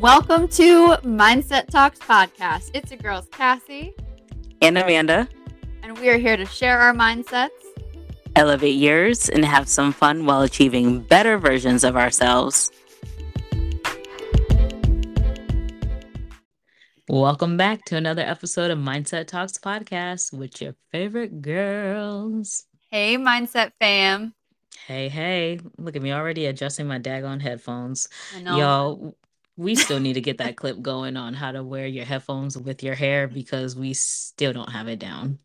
Welcome to Mindset Talks podcast. It's your girls, Cassie, and Amanda. And we are here to share our mindsets, elevate yours, and have some fun while achieving better versions of ourselves. Welcome back to another episode of Mindset Talks podcast with your favorite girls. Hey, Mindset fam. Hey, hey. Look at me already adjusting my daggone headphones. Y'all, we still need to get that clip going on how to wear your headphones with your hair because we still don't have it down.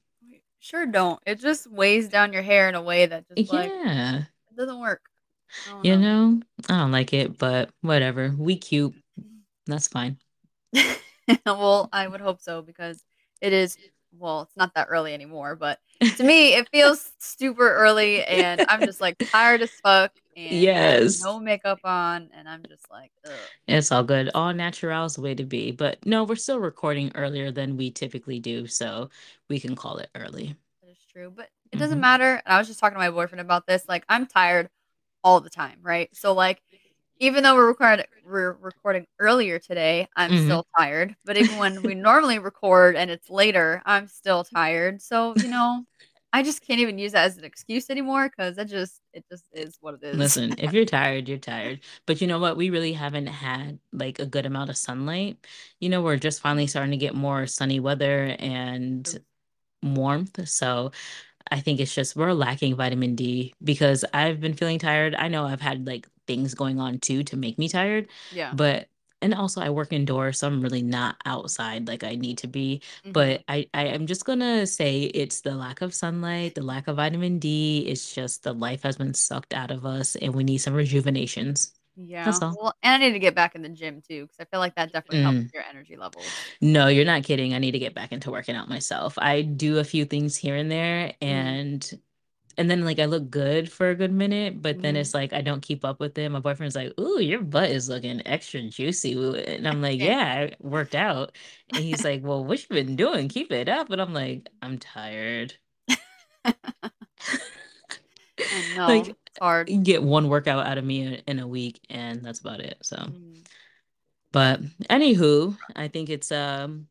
Sure don't. It just weighs down your hair in a way that just like yeah. it doesn't work. You know. know, I don't like it, but whatever. We cute. Mm-hmm. That's fine. well, I would hope so because it is well, it's not that early anymore, but to me, it feels super early, and I'm just like tired as fuck. And yes, no makeup on, and I'm just like, Ugh. it's all good. All natural is the way to be. But no, we're still recording earlier than we typically do, so we can call it early. That is true, but it doesn't mm-hmm. matter. And I was just talking to my boyfriend about this. Like, I'm tired all the time, right? So like even though we're recording we're recording earlier today, I'm mm-hmm. still tired. But even when we normally record and it's later, I'm still tired. So, you know, I just can't even use that as an excuse anymore because it just it just is what it is. Listen, if you're tired, you're tired. But you know what? We really haven't had like a good amount of sunlight. You know, we're just finally starting to get more sunny weather and warmth. So I think it's just we're lacking vitamin D because I've been feeling tired. I know I've had like things going on too to make me tired. Yeah. But and also I work indoors, so I'm really not outside like I need to be. Mm-hmm. But I, I am just gonna say it's the lack of sunlight, the lack of vitamin D. It's just the life has been sucked out of us, and we need some rejuvenations. Yeah. Well, and I need to get back in the gym too because I feel like that definitely helps mm. your energy levels. No, you're not kidding. I need to get back into working out myself. I do a few things here and there, mm. And then like I look good for a good minute, but then mm-hmm. it's like I don't keep up with it. My boyfriend's like, "Ooh, your butt is looking extra juicy," and I'm like, "Yeah, I worked out." And he's like, "Well, what you been doing? Keep it up." And I'm like, "I'm tired." know, like hard. Get one workout out of me in a week, and that's about it. So, mm. but anywho, I think it's um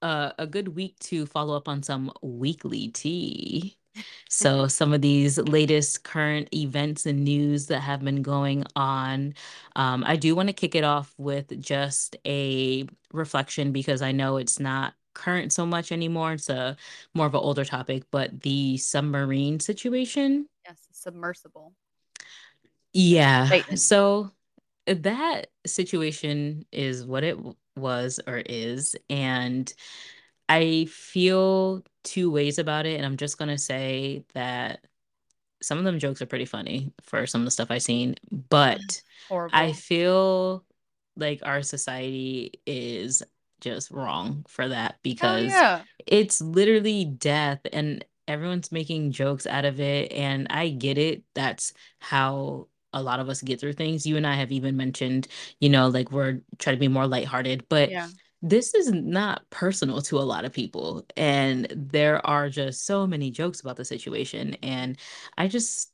uh, a good week to follow up on some weekly tea. So, some of these latest current events and news that have been going on. Um, I do want to kick it off with just a reflection because I know it's not current so much anymore. It's a more of an older topic, but the submarine situation. Yes, submersible. Yeah. So, that situation is what it was or is. And I feel two ways about it, and I'm just gonna say that some of them jokes are pretty funny for some of the stuff I've seen, but mm, Horrible. I feel like our society is just wrong for that oh, because yeah. it's literally death and everyone's making jokes out of it and I get it that's how a lot of us get through things you and I have even mentioned you know like we're trying to be more lighthearted but yeah this is not personal to a lot of people and there are just so many jokes about the situation and i just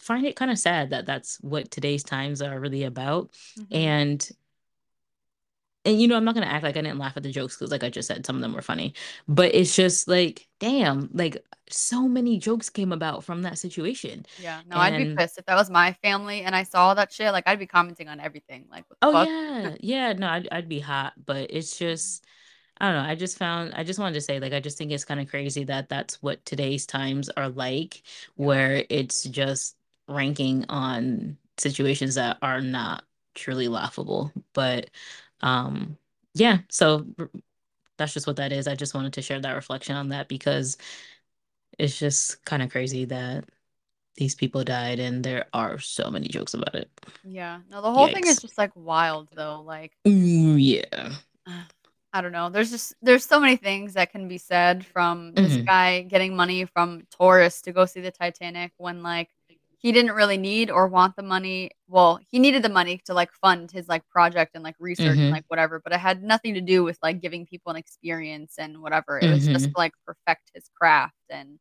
find it kind of sad that that's what today's times are really about mm-hmm. and and you know i'm not to act like i didn't laugh at the jokes because like i just said some of them were funny but it's just like damn like so many jokes came about from that situation. Yeah, no, I'd be pissed if that was my family and I saw that shit. Like, I'd be commenting on everything. Like, oh fuck? yeah, yeah, no, I'd, I'd be hot, but it's just, I don't know. I just found, I just wanted to say, like, I just think it's kind of crazy that that's what today's times are like, where it's just ranking on situations that are not truly laughable. But, um, yeah, so that's just what that is. I just wanted to share that reflection on that because it's just kind of crazy that these people died and there are so many jokes about it. Yeah. No, the whole Yikes. thing is just like wild though. Like yeah. I don't know. There's just there's so many things that can be said from this mm-hmm. guy getting money from tourists to go see the Titanic when like he didn't really need or want the money. Well, he needed the money to like fund his like project and like research mm-hmm. and like whatever, but it had nothing to do with like giving people an experience and whatever. It mm-hmm. was just mm-hmm. to like perfect his craft and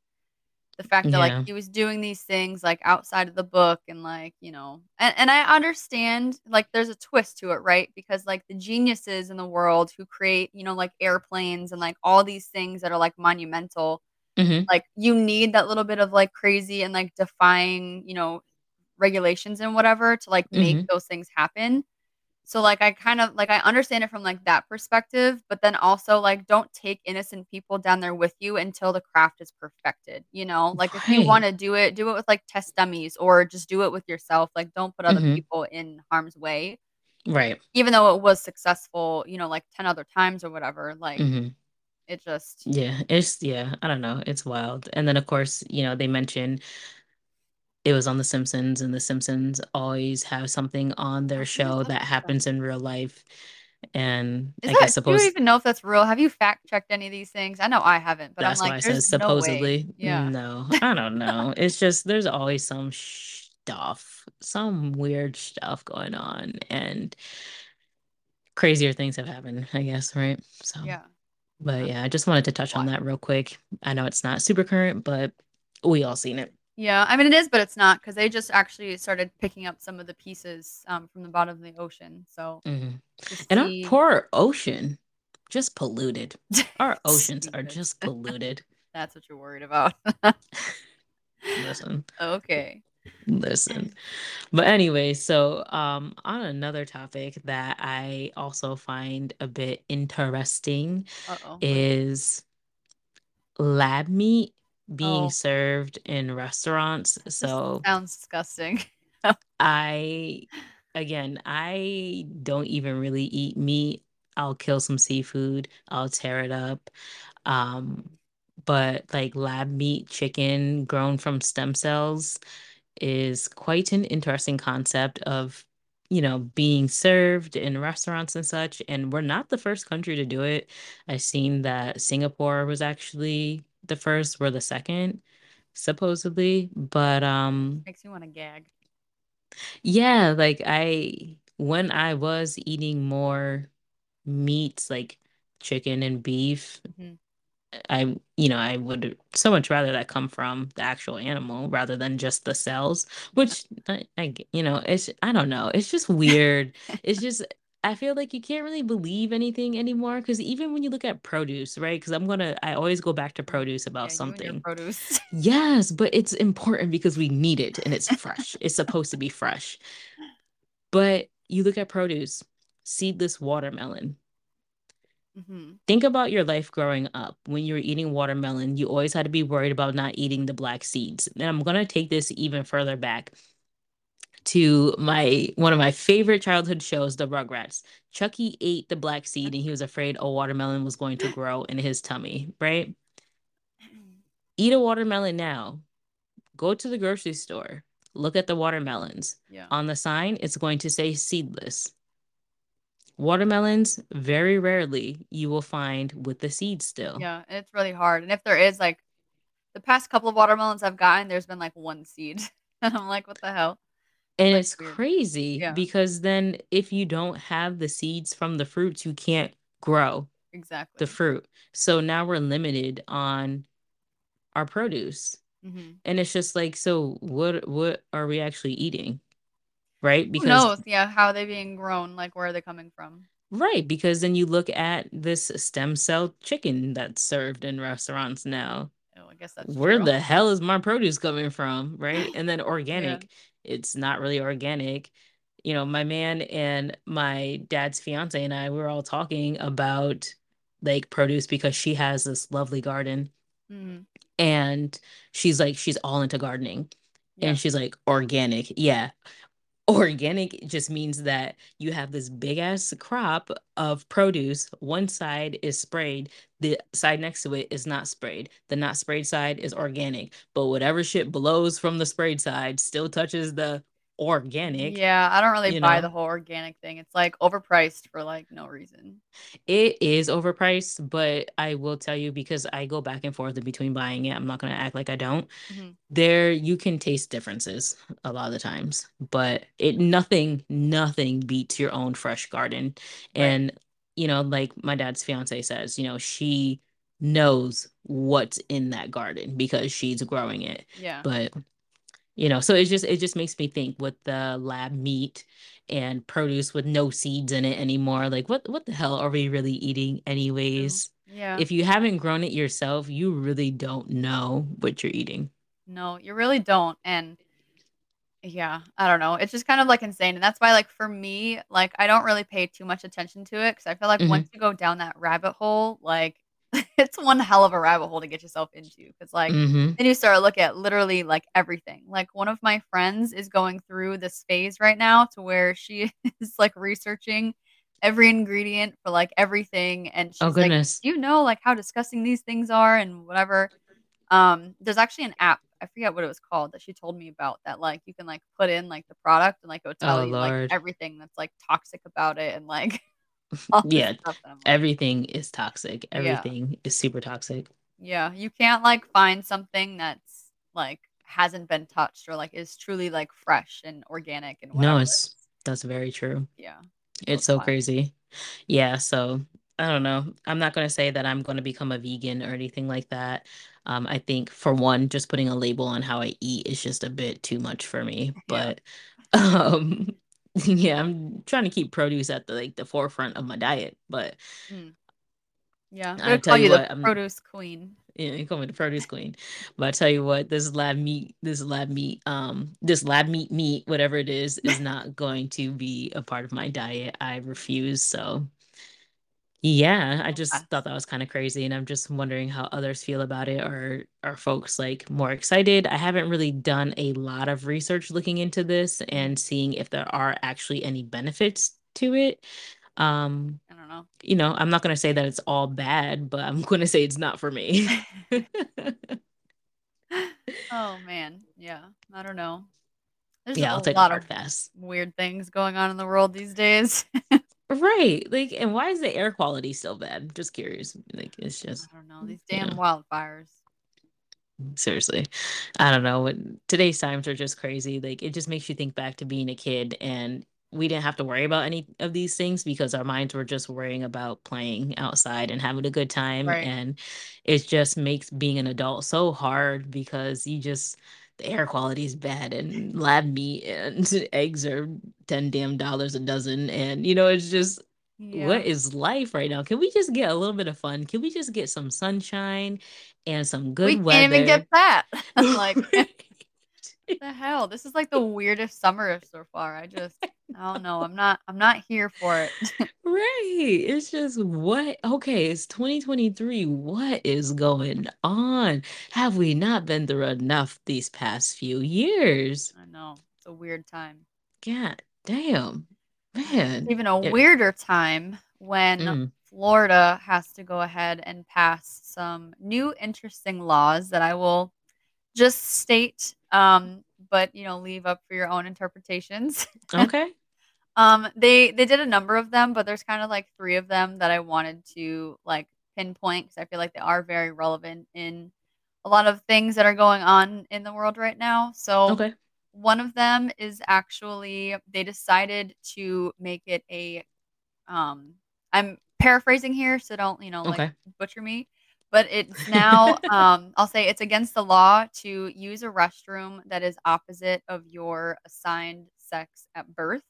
the fact that like he was doing these things like outside of the book and like you know and, and i understand like there's a twist to it right because like the geniuses in the world who create you know like airplanes and like all these things that are like monumental Mhm. like you need that little bit of like crazy and like defying you know regulations and whatever to like make Mhm. those things happen so like I kind of like I understand it from like that perspective, but then also like don't take innocent people down there with you until the craft is perfected, you know? Like if you want to do it, do it with like test dummies or just do it with yourself. Like don't put other Mhm. people in harm's way. Right. Even though it was successful, you know, like 10 other times or whatever, like Mhm. It just Yeah, it's yeah, I don't know, it's wild. And then of course, you know, they mentioned it was on The Simpsons, and The Simpsons always have something on their show that happens in real life. And Is I that guess do you suppose even know if that's real? Have you fact checked any of these things? I know I haven't, but I'm that's why like, I there's said no supposedly. Yeah. No, I don't know. It's just there's always some stuff, some weird stuff going on, and crazier things have happened, I guess, right? So Yeah. But yeah, I just wanted to touch on that real quick. I know it's not super current, but we all seen it. Yeah, I mean it is, but it's not because they just actually started picking up some of the pieces um, from the bottom of the ocean. So Mhm. to And our poor ocean, just polluted. Our oceans are just polluted. that's what you're worried about. Listen, okay. Listen. But anyway, so um on another topic that I also find a bit interesting Uh oh. is lab meat being Oh. served in restaurants. This So sounds disgusting. I again, I don't even really eat meat. I'll kill some seafood, I'll tear it up. Um, but like lab meat chicken grown from stem cells is quite an interesting concept of, you know, being served in restaurants and such. And we're not the first country to do it. I've seen that Singapore was actually the first, we're the second, supposedly. But um Makes me want to gag. yeah, like I when I was eating more meats like chicken and beef, Mhm. I you know, I would so much rather that come from the actual animal rather than just the cells, which I you know, it's I don't know, it's just weird. It's just I feel like you can't really believe anything anymore because even when you look at produce, right? Because I'm gonna I always go back to produce about Yeah, you and your something. produce. Yes, but it's important because we need it and it's fresh. It's supposed to be fresh. But you look at produce, seedless watermelon. Hmm Think about your life growing up. When you were eating watermelon, you always had to be worried about not eating the black seeds. And I'm going to take this even further back to my one of my favorite childhood shows, The Rugrats. Chuckie ate the black seed and he was afraid a watermelon was going to grow in his tummy, right? Eat a watermelon now. Go to the grocery store. Look at the watermelons. Yeah. On the sign, it's going to say seedless. Watermelons, very rarely you will find with the seeds still. Yeah, and it's really hard. And if there is like the past couple of watermelons I've gotten, there's been like one seed. And I'm like, what the hell? And it's weird. crazy Yeah. because then if you don't have the seeds from the fruits, you can't grow Exactly. the fruit. So now we're limited on our produce. hmm And it's just like, so what what are we actually eating? Right? Who Because knows? Yeah, how are they being grown? Like, where are they coming from? right, because then you look at this stem cell chicken that's served in restaurants now. Oh, I guess that's Where true. the hell is my produce coming from? Right? And then organic, it's not really organic. You know, my man and my dad's fiance and I, we were all talking about like produce because she has this lovely garden Mhm. and she's like, she's all into gardening. Yeah. And she's like, organic. Yeah. Organic just means that you have this big ass crop of produce. One side is sprayed, the side next to it is not sprayed. The not sprayed side is organic, but whatever shit blows from the sprayed side still touches the organic. Yeah, I don't really buy know? the whole organic thing. It's like overpriced for like no reason. It is overpriced, but I will tell you because I go back and forth in between buying it. I'm not going to act like I don't. Mhm. There you can taste differences a lot of the times, but it nothing nothing beats your own fresh garden. Right. And you know, like my dad's fiance says, you know, she knows what's in that garden because she's growing it. Yeah. But you know, so it just it just makes me think with the lab meat and produce with no seeds in it anymore. Like what what the hell are we really eating anyways? Yeah. If you haven't grown it yourself, you really don't know what you're eating. No, you really don't. And yeah, I don't know. It's just kind of like insane. And that's why, like, for me, like, I don't really pay too much attention to it because I feel like Mhm. once you go down that rabbit hole, like, it's one hell of a rabbit hole to get yourself into. Because, like, Mhm. then you start to look at literally like everything. Like, one of my friends is going through this phase right now to where she is like researching every ingredient for like everything. And Oh she's like, goodness. Do you know like how disgusting these things are and whatever? Um, there's actually an app, I forget what it was called, that she told me about that, like, you can, like, put in, like, the product and, like, it'll tell Oh you, like, everything that's, like, toxic about it and, like, Yeah, stuff, and I'm like everything is toxic. Yeah. Everything is super toxic. Yeah, you can't, like, find something that's, like, hasn't been touched or, like, is truly, like, fresh and organic and whatever. No, it's that's very true. Yeah. It's so crazy. Yeah, so I don't know. I'm not gonna say that I'm gonna become a vegan or anything like that. Um, I think for one, just putting a label on how I eat is just a bit too much for me. Yeah. But um yeah, I'm trying to keep produce at the like the forefront of my diet. But Mm. Yeah, I'm I tell you you what, the I'm produce queen. yeah, you call me the produce queen. But I tell you what, this lab meat, this lab meat, um, this lab meat meat, whatever it is, is not going to be a part of my diet. I refuse. So yeah, I just thought that was kind of crazy, and I'm just wondering how others feel about it. Or are folks like more excited? I haven't really done a lot of research looking into this and seeing if there are actually any benefits to it. Um, I don't know. you know, I'm not gonna say that it's all bad, but I'm gonna say it's not for me. Oh, man. Yeah, I don't know. There's Yeah, a I'll take a lot of pass. weird things going on in the world these days. Right. Like, and why is the air quality so bad? Just curious. Like, it's just I don't know, mm, these you damn know. wildfires. seriously i don't know today's times are just crazy like it just makes you think back to being a kid and we didn't have to worry about any of these things because our minds were just worrying about playing outside and having a good time Right. and it just makes being an adult so hard because you just air quality is bad and lab meat and eggs are 10 damn dollars a dozen and you know it's just Yeah. what is life right now? Can we just get a little bit of fun? Can we just get some sunshine and some good We weather? can't even get that. Like, Right. what the hell? This is like the weirdest summer so far. I just I don't know. I'm not I'm not here for it. Right. It's just what okay, it's 2023. What is going on? Have we not been through enough these past few years? I know. It's a weird time. God damn. Man. Even a It- weirder time when Mm. Florida has to go ahead and pass some new interesting laws that I will just state um but you know leave up for your own interpretations. Okay. Um, they they did a number of them, but there's kind of like 3 of them that I wanted to, like, pinpoint because I feel like they are very relevant in a lot of things that are going on in the world right now. So, Okay. one of them is actually they decided to make it a, um I'm paraphrasing here, so don't, you know, like, Okay. butcher me, but it's now, um I'll say it's against the law to use a restroom that is opposite of your assigned sex at birth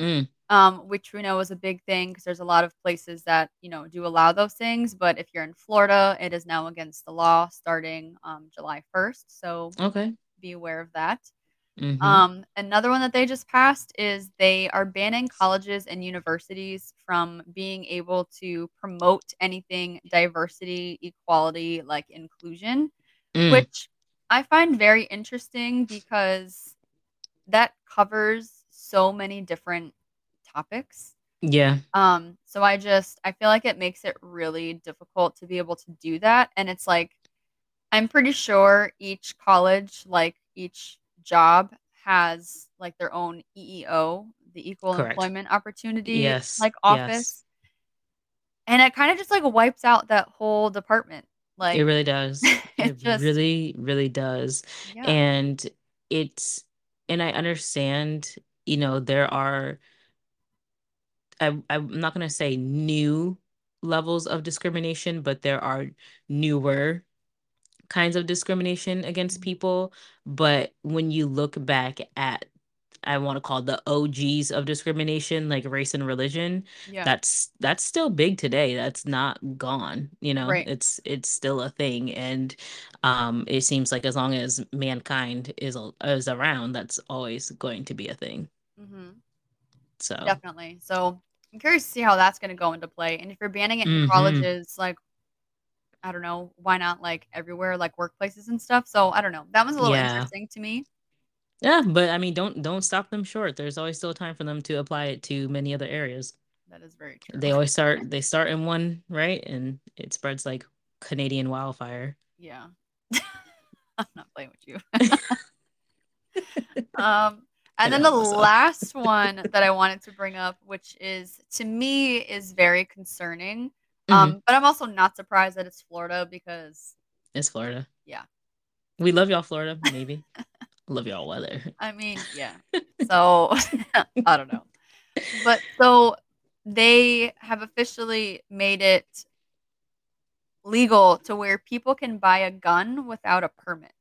Mm. um, which we know is a big thing because there's a lot of places that you know do allow those things. But if you're in Florida, it is now against the law starting um, July 1st. So Okay. be aware of that. Mhm. Um, another one that they just passed is they are banning colleges and universities from being able to promote anything diversity, equality, like inclusion, Mm. which I find very interesting because that covers so many different topics. Yeah. Um, so I just I feel like it makes it really difficult to be able to do that. And it's like I'm pretty sure each college, like each job has like their own EEO, the equal Correct. employment opportunity Yes. like Yes. office. And it kind of just like wipes out that whole department. Like It really does. it It just really, really does. yeah. And it's, and I understand, you know, there are, I, I'm not going to say new levels of discrimination, but there are newer kinds of discrimination against people. But when you look back at I want to call the OGs of discrimination, like race and religion. Yeah. That's that's still big today. That's not gone. You know, right. it's it's still a thing. And um it seems like as long as mankind is is around, that's always going to be a thing. Mm-hmm. So definitely. So I'm curious to see how that's going to go into play. And if you're banning it in mm-hmm. colleges, like I don't know, why not like everywhere, like workplaces and stuff. So I don't know. That was a little yeah. interesting to me. Yeah, but I mean, don't don't stop them short. There's always still time for them to apply it to many other areas. That is very true. They always start they start in one, right? And it spreads like Canadian wildfire. Yeah. I'm not playing with you. um and then the last one that I wanted to bring up, which is to me is very concerning. Mm-hmm. Um, but I'm also not surprised that it's Florida because it's Florida. Yeah. We love y'all, Florida, maybe. love y'all weather. I mean, yeah. So I don't know. But so they have officially made it legal to where people can buy a gun without a permit.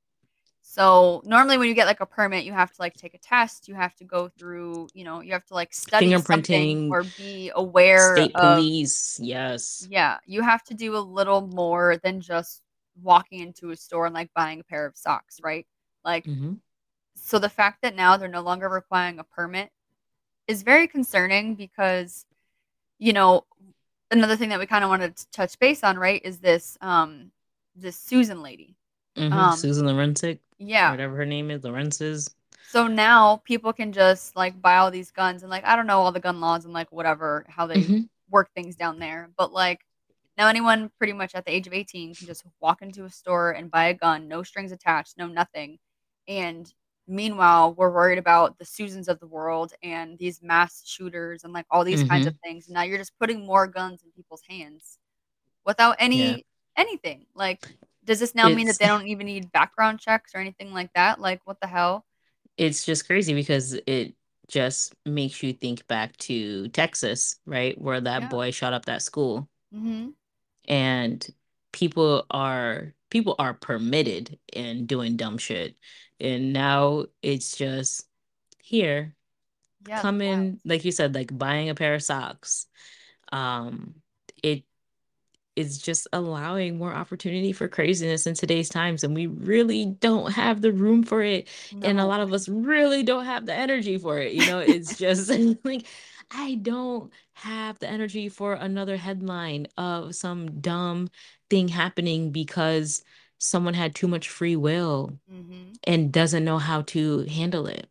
So normally when you get like a permit, you have to like take a test, you have to go through, you know, you have to like study fingerprinting or be aware state of, police. Yes. Yeah, you have to do a little more than just walking into a store and like buying a pair of socks, right? Like mm-hmm so the fact that now they're no longer requiring a permit is very concerning because you know another thing that we kind of wanted to touch base on right is this um this susan lady mm-hmm. um, susan lorenzic yeah whatever her name is lorenz's so now people can just like buy all these guns and like i don't know all the gun laws and like whatever how they mm-hmm. work things down there but like now anyone pretty much at the age of 18 can just walk into a store and buy a gun no strings attached no nothing and meanwhile we're worried about the susans of the world and these mass shooters and like all these mm-hmm. kinds of things now you're just putting more guns in people's hands without any yeah. anything like does this now it's, mean that they don't even need background checks or anything like that like what the hell it's just crazy because it just makes you think back to texas right where that yeah. boy shot up that school mm-hmm. and people are people are permitted in doing dumb shit and now it's just here yeah, come in yeah. like you said like buying a pair of socks um it is just allowing more opportunity for craziness in today's times and we really don't have the room for it no. and a lot of us really don't have the energy for it you know it's just like i don't have the energy for another headline of some dumb thing happening because someone had too much free will mm-hmm. and doesn't know how to handle it.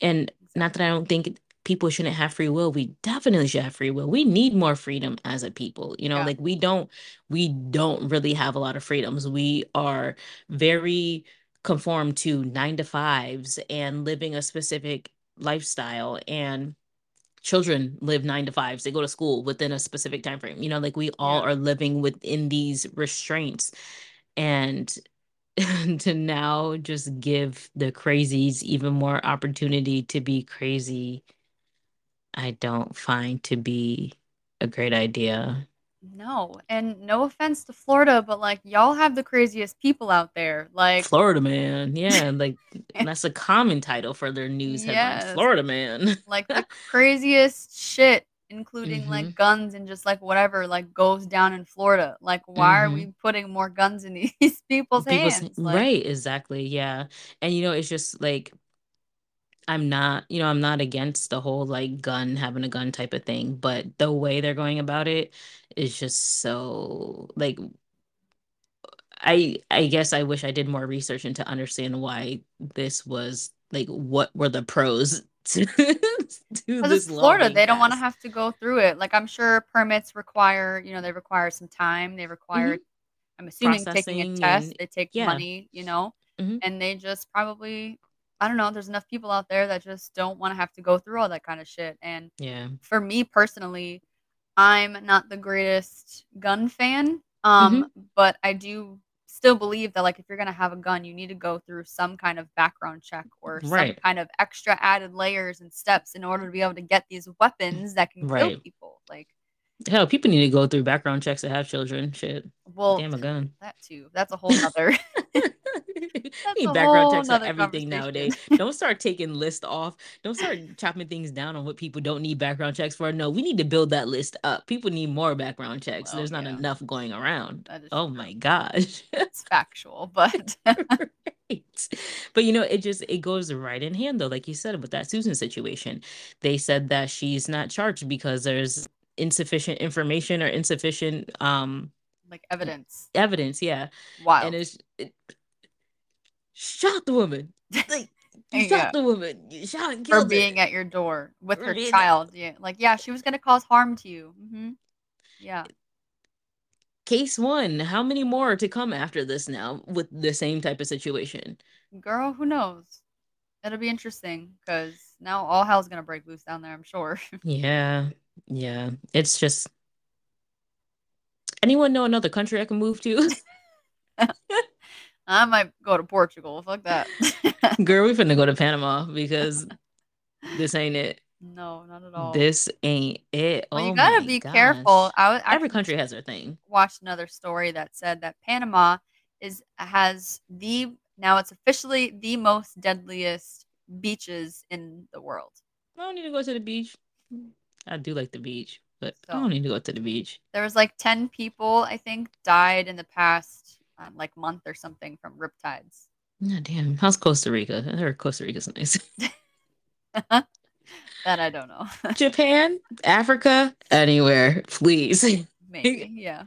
And not that I don't think people shouldn't have free will. We definitely should have free will. We need more freedom as a people. You know, yeah. like we don't we don't really have a lot of freedoms. We are very conformed to 9 to 5s and living a specific lifestyle and children live nine to fives they go to school within a specific time frame you know like we all yeah. are living within these restraints and to now just give the crazies even more opportunity to be crazy i don't find to be a great idea no and no offense to florida but like y'all have the craziest people out there like florida man yeah like that's a common title for their news headlines yes. florida man like the craziest shit including mm-hmm. like guns and just like whatever like goes down in Florida. Like why mm-hmm. are we putting more guns in these people's, people's hands? Like, right, exactly. Yeah. And you know, it's just like I'm not, you know, I'm not against the whole like gun having a gun type of thing, but the way they're going about it is just so like I I guess I wish I did more research into understand why this was like what were the pros to, to this Florida. They don't want to have to go through it. Like I'm sure permits require, you know, they require some time. They require, mm-hmm. I'm assuming, taking a test. And, they take yeah. money, you know, mm-hmm. and they just probably, I don't know. There's enough people out there that just don't want to have to go through all that kind of shit. And yeah, for me personally, I'm not the greatest gun fan. Um, mm-hmm. but I do still believe that like if you're gonna have a gun, you need to go through some kind of background check or some kind of extra added layers and steps in order to be able to get these weapons that can right. kill people. Like Hell, people need to go through background checks to have children. Shit. Well, damn a gun. That too. That's a whole other. need background checks on everything nowadays. don't start taking list off. Don't start chopping things down on what people don't need background checks for. No, we need to build that list up. People need more background checks. Well, There's not yeah. enough going around. Oh true. my gosh. it's factual, but right. But you know, it just it goes right in hand though, like you said with that Susan situation. They said that she's not charged because there's insufficient information or insufficient um like evidence. Evidence, yeah. Wow. And it's it, shot the woman. Like you shot yeah. the woman. You shot and killed For being her. at your door with For her child. Yeah. Like, yeah, she was gonna cause harm to you. Mm-hmm. Yeah. Case one. How many more to come after this now with the same type of situation? Girl, who knows? It'll be interesting because now all hell's gonna break loose down there, I'm sure. yeah. Yeah. It's just anyone know another country I can move to? I might go to Portugal. Fuck that. Girl, we finna go to Panama because this ain't it. No, not at all. This ain't it. Well, oh you gotta be gosh. careful. I, I Every country has their thing. Watched another story that said that Panama is has the now it's officially the most deadliest beaches in the world. I don't need to go to the beach. I do like the beach, but so, I don't need to go to the beach. There was like ten people, I think, died in the past um, like month or something from riptides. Oh, damn. How's Costa Rica? I heard Costa Rica's nice. that I don't know. Japan, Africa, anywhere, please. Maybe, yeah.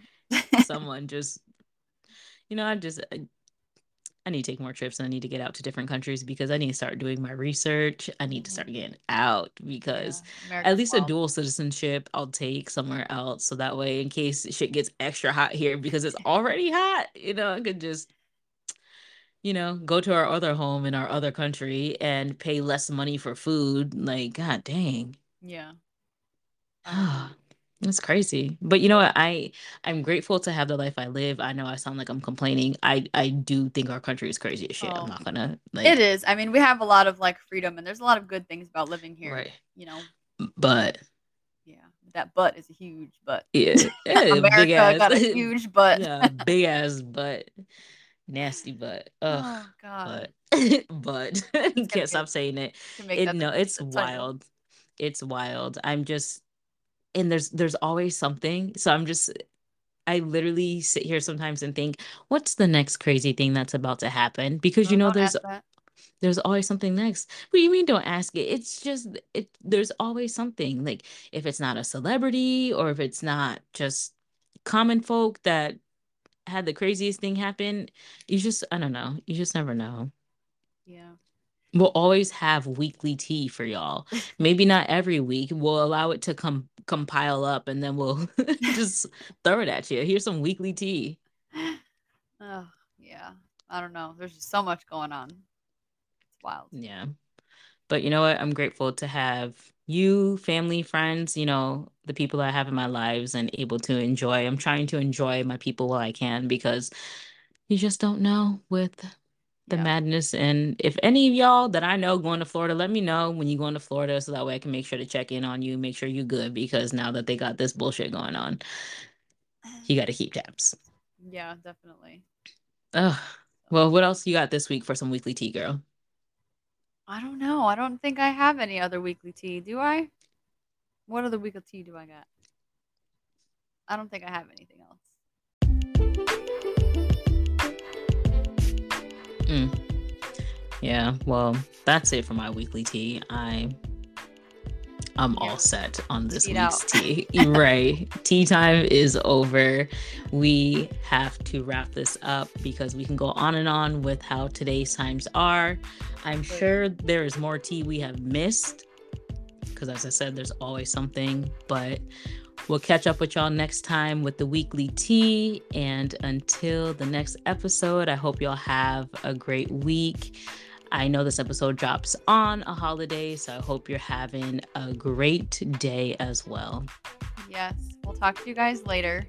Someone just, you know, I just, I, need to take more trips and I need to get out to different countries because I need to start doing my research. I need to start mm-hmm. getting out because yeah, at least well. a dual citizenship I'll take somewhere else. So that way, in case shit gets extra hot here because it's already hot, you know, I could just, you know, go to our other home in our other country and pay less money for food. Like, god dang. Yeah. That's crazy. But you know what? I I'm grateful to have the life I live. I know I sound like I'm complaining. I I do think our country is crazy as shit. Oh, I'm not gonna like It is. I mean, we have a lot of like freedom and there's a lot of good things about living here. Right. You know. But yeah, that butt is a huge butt. Yeah. America ass, got a huge butt. yeah, big ass butt. Nasty butt. Ugh, oh god. But but can't stop saying it. it no, it's wild. It's wild. I'm just and there's there's always something. So i'm just i literally sit here sometimes and think what's the next crazy thing that's about to happen? Because you know there's there's always something next. What do you mean don't ask it? It's just it there's always something. Like if it's not a celebrity or if it's not just common folk that had the craziest thing happen you just i don't know. You just never know. Yeah We'll always have weekly tea for y'all. Maybe not every week. We'll allow it to come compile up and then we'll just throw it at you. Here's some weekly tea. Oh, yeah. I don't know. There's just so much going on. It's wild. Yeah. But you know what? I'm grateful to have you, family, friends, you know, the people I have in my lives and able to enjoy. I'm trying to enjoy my people while I can because you just don't know with the yeah. madness. And if any of y'all that I know going to Florida, let me know when you going to Florida so that way I can make sure to check in on you, make sure you're good because now that they got this bullshit going on, you got to keep tabs. Yeah, definitely. Ugh. Well, what else you got this week for some weekly tea, girl? I don't know. I don't think I have any other weekly tea. Do I? What other weekly tea do I got? I don't think I have anything else. Mm. Yeah, well, that's it for my weekly tea. I I'm yeah. all set on this Eat week's out. tea. right. tea time is over. We have to wrap this up because we can go on and on with how today's times are. I'm sure there is more tea we have missed because, as I said, there's always something, but We'll catch up with y'all next time with the weekly tea. And until the next episode, I hope y'all have a great week. I know this episode drops on a holiday, so I hope you're having a great day as well. Yes, we'll talk to you guys later.